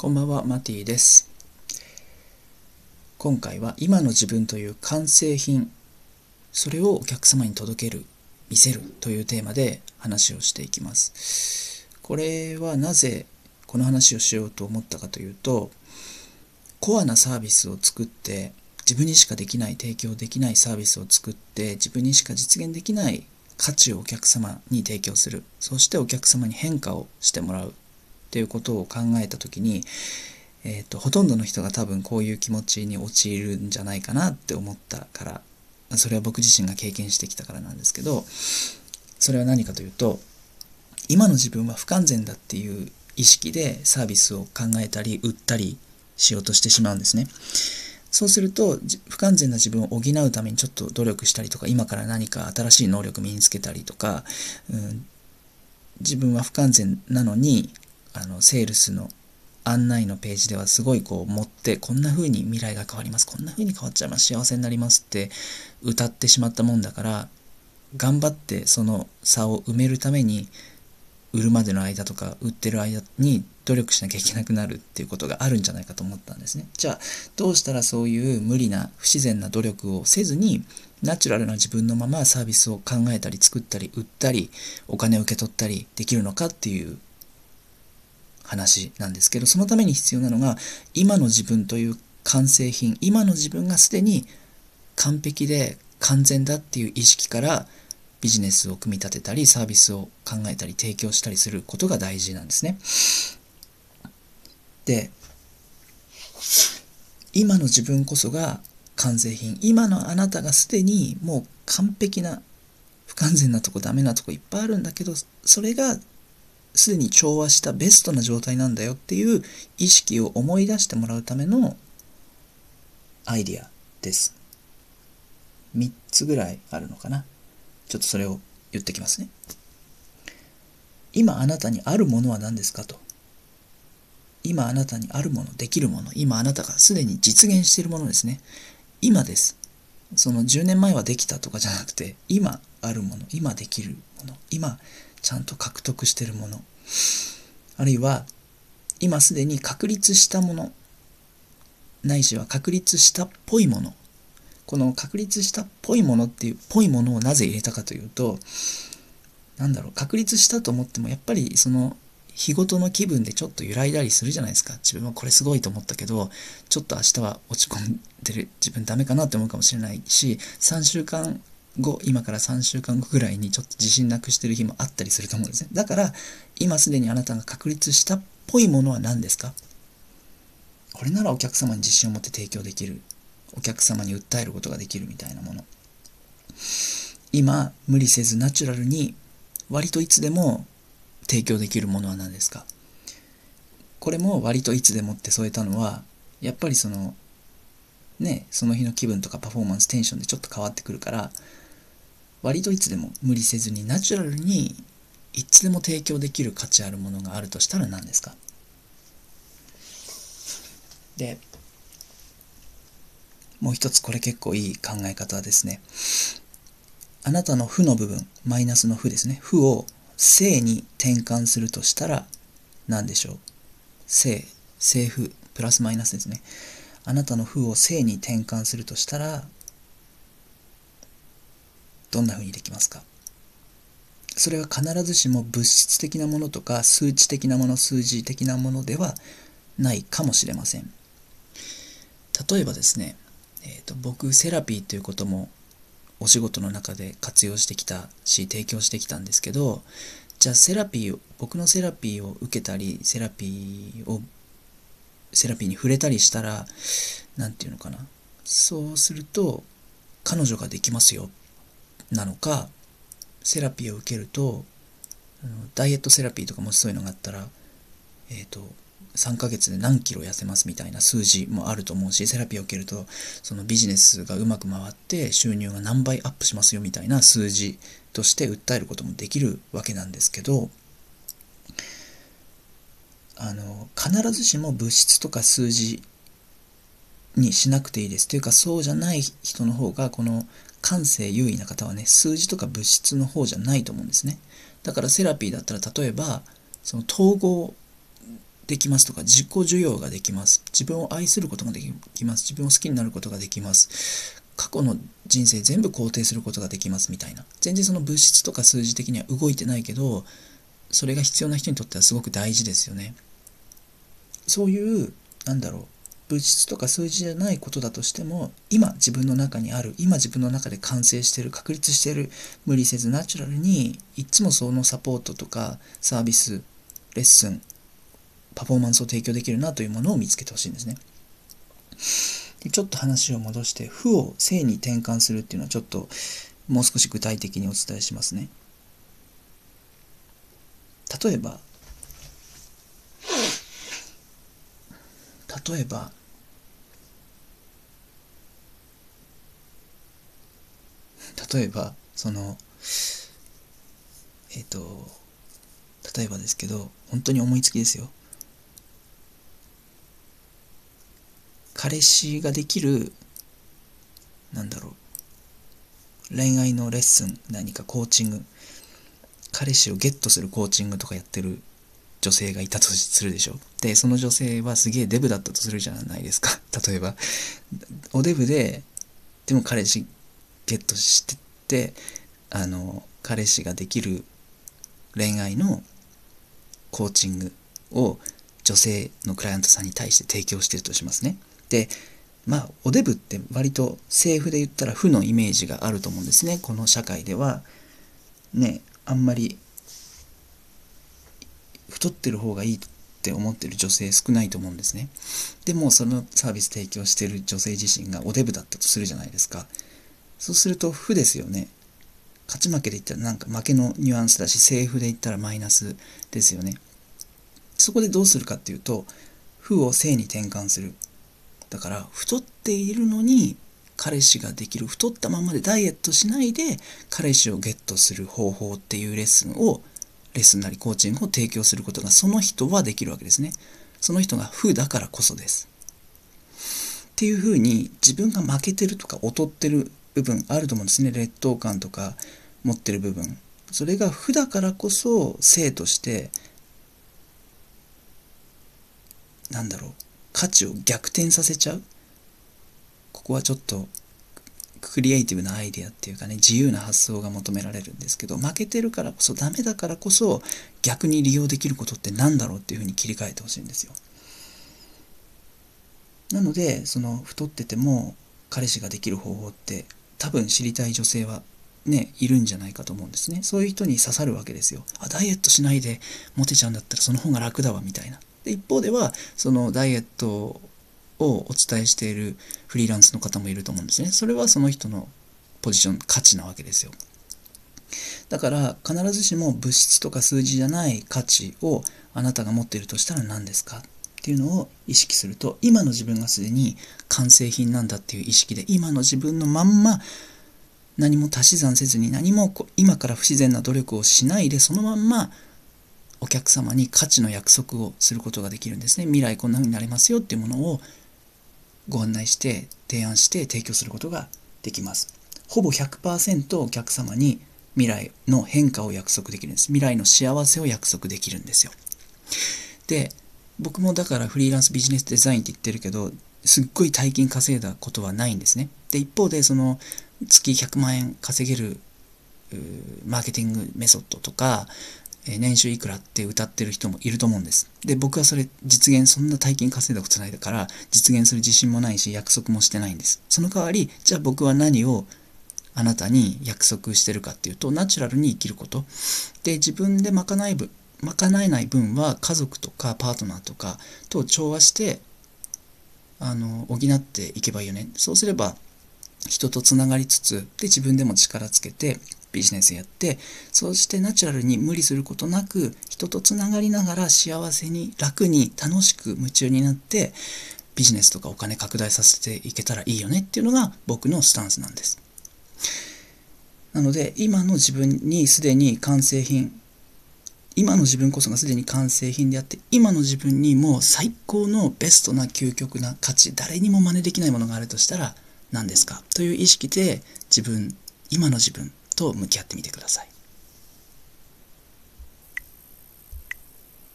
こんばんは、マティです。今回は今の自分という完成品、それをお客様に届ける、見せるというテーマで話をしていきます。これはなぜこの話をしようと思ったかというと、コアなサービスを作って自分にしかできない提供できないサービスを作って自分にしか実現できない価値をお客様に提供するそしてお客様に変化をしてもらうっていうことを考えた時に、えーと、ほとんどの人が多分こういう気持ちに陥るんじゃないかなって思ったからそれは僕自身が経験してきたからなんですけどそれは何かというと今の自分は不完全だっていう意識でサービスを考えたり売ったりしようとしてしまうんですね。そうすると不完全な自分を補うためにちょっと努力したりとか今から何か新しい能力身につけたりとか、うん、自分は不完全なのにあのセールスの案内のページではすごいこう持ってこんな風に未来が変わります。こんな風に変わっちゃいます。幸せになりますって歌ってしまったもんだから頑張ってその差を埋めるために売るまでの間とか売ってる間に努力しなきゃいけなくなるっていうことがあるんじゃないかと思ったんですね。じゃあどうしたらそういう無理な不自然な努力をせずにナチュラルな自分のままサービスを考えたり作ったり売ったりお金を受け取ったりできるのかっていう話なんですけど、そのために必要なのが、今の自分という完成品、今の自分がすでに完璧で完全だっていう意識からビジネスを組み立てたり、サービスを考えたり、提供したりすることが大事なんですね。で、今の自分こそが完成品。今のあなたがすでにもう完璧な不完全なとこダメなとこいっぱいあるんだけどそれがすでに調和したベストな状態なんだよっていう意識を思い出してもらうためのアイディアです。3つぐらいあるのかな。ちょっとそれを言ってきますね。今あなたにあるものは何ですかと。今あなたにあるもの、できるもの、今あなたがすでに実現しているものですね。今です。その10年前はできたとかじゃなくて、今あるもの、今できるもの、今ちゃんと獲得してるもの。あるいは今すでに確立したもの。ないしは確立したっぽいもの。この確立したっぽいものっていうぽいものをなぜ入れたかというとなんだろう確立したと思ってもやっぱりその日ごとの気分でちょっと揺らいだりするじゃないですか。自分はこれすごいと思ったけどちょっと明日は落ち込んでる。自分ダメかなって思うかもしれないし3週間後、今から3週間後ぐらいにちょっと自信なくしてる日もあったりすると思うんですね。だから、今すでにあなたが確立したっぽいものは何ですか？これならお客様に自信を持って提供できる。お客様に訴えることができるみたいなもの。今、無理せずナチュラルに割といつでも提供できるものは何ですか？これも割といつでもって添えたのは、やっぱりその、ね、その日の気分とかパフォーマンス、テンションでちょっと変わってくるから、割といつでも無理せずにナチュラルにいつでも提供できる価値あるものがあるとしたら何ですか？でもう一つこれ結構いい考え方ですねあなたの負の部分マイナスの負ですね。負を正に転換するとしたら何でしょう？正正負プラスマイナスですね。あなたの負を正に転換するとしたらどんな風にできますか？それは必ずしも物質的なものとか数値的なもの数字的なものではないかもしれません。例えばですね、えーと、僕セラピーということもお仕事の中で活用してきたし提供してきたんですけどじゃあセラピーを僕のセラピーを受けたりセラピーをセラピーに触れたりしたら何て言うのかな。そうすると彼女ができますよ。なのかセラピーを受けるとダイエットセラピーとかもしそういうのがあったらえっ、ー、と3ヶ月で何キロ痩せますみたいな数字もあると思うしセラピーを受けるとそのビジネスがうまく回って収入が何倍アップしますよみたいな数字として訴えることもできるわけなんですけどあの必ずしも物質とか数字にしなくていいです。というかそうじゃない人の方がこの感性優位な方はね、数字とか物質の方じゃないと思うんですね。だからセラピーだったら例えば、その統合できますとか自己需要ができます。自分を愛することができます。自分を好きになることができます。過去の人生全部肯定することができます。みたいな。全然その物質とか数字的には動いてないけどそれが必要な人にとってはすごく大事ですよね。そういうなんだろう。物質とか数字じゃないことだとしても今自分の中にある今自分の中で完成してる確立してる無理せずナチュラルにいつもそのサポートとかサービスレッスンパフォーマンスを提供できるなというものを見つけてほしいんですね。でちょっと話を戻して負を正に転換するっていうのはちょっともう少し具体的にお伝えしますね。例えば例えば例えばそのえっ、ー、と例えばですけど本当に思いつきですよ。彼氏ができるなんだろう恋愛のレッスン何かコーチング彼氏をゲットするコーチングとかやってる女性がいたとするでしょ。でその女性はすげえデブだったとするじゃないですか。例えばおデブででも彼氏ゲットしてってあの彼氏ができる恋愛のコーチングを女性のクライアントさんに対して提供してるとしますね。でまあおデブって割と政府で言ったら負のイメージがあると思うんですね。この社会では。ねあんまり太ってる方がいいって思ってる女性少ないと思うんですね。でもそのサービス提供してる女性自身がおデブだったとするじゃないですか。そうすると負ですよね。勝ち負けで言ったらなんか負けのニュアンスだしセーフで言ったらマイナスですよね。そこでどうするかっていうと負を正に転換する。だから太っているのに彼氏ができる太ったままでダイエットしないで彼氏をゲットする方法っていうレッスンをレッスンなりコーチングを提供することがその人はできるわけですね。その人が負だからこそです。っていうふうに自分が負けてるとか劣ってる部分あると思うんですね。劣等感とか持ってる部分。それが負だからこそ性としてなんだろう価値を逆転させちゃう。ここはちょっとクリエイティブなアイデアっていうかね自由な発想が求められるんですけど負けてるからこそダメだからこそ逆に利用できることって何だろうっていうふうに切り替えてほしいんですよ。なのでその太ってても彼氏ができる方法って多分知りたい女性はねいるんじゃないかと思うんですね。そういう人に刺さるわけですよ。あダイエットしないでモテちゃうんだったらその方が楽だわみたいな。で一方ではそのダイエットをお伝えしているフリーランスの方もいると思うんですね。それはその人のポジション価値なわけですよ。だから必ずしも物質とか数字じゃない価値をあなたが持っているとしたら何ですか？っていうのを意識すると今の自分がすでに完成品なんだっていう意識で今の自分のまんま何も足し算せずに何も今から不自然な努力をしないでそのまんまお客様に価値の約束をすることができるんですね。未来こんな風になりますよっていうものをご案内して提案して提供することができます。ほぼ100%お客様に未来の変化を約束できるんです。未来の幸せを約束できるんですよ。で僕もだからフリーランスビジネスデザインって言ってるけどすっごい大金稼いだことはないんですねで一方でその月100万円稼げるマーケティングメソッドとか年収いくらって歌ってる人もいると思うんです。で、僕はそれ実現、そんな大金稼いだことないだから実現する自信もないし約束もしてないんです。その代わり、じゃあ僕は何をあなたに約束してるかっていうと、ナチュラルに生きること。で、自分で賄えぶ賄えない分は家族とかパートナーとかと調和してあの補っていけばいいよね。そうすれば人とつながりつつで自分でも力つけてビジネスやってそうしてナチュラルに無理することなく人とつながりながら幸せに楽に楽しく夢中になってビジネスとかお金拡大させていけたらいいよねっていうのが僕のスタンスなんですなので今の自分にすでに完成品今の自分こそがすでに完成品であって今の自分にもう最高のベストな究極な価値誰にも真似できないものがあるとしたら何ですか？という意識で自分今の自分と向き合ってみてください。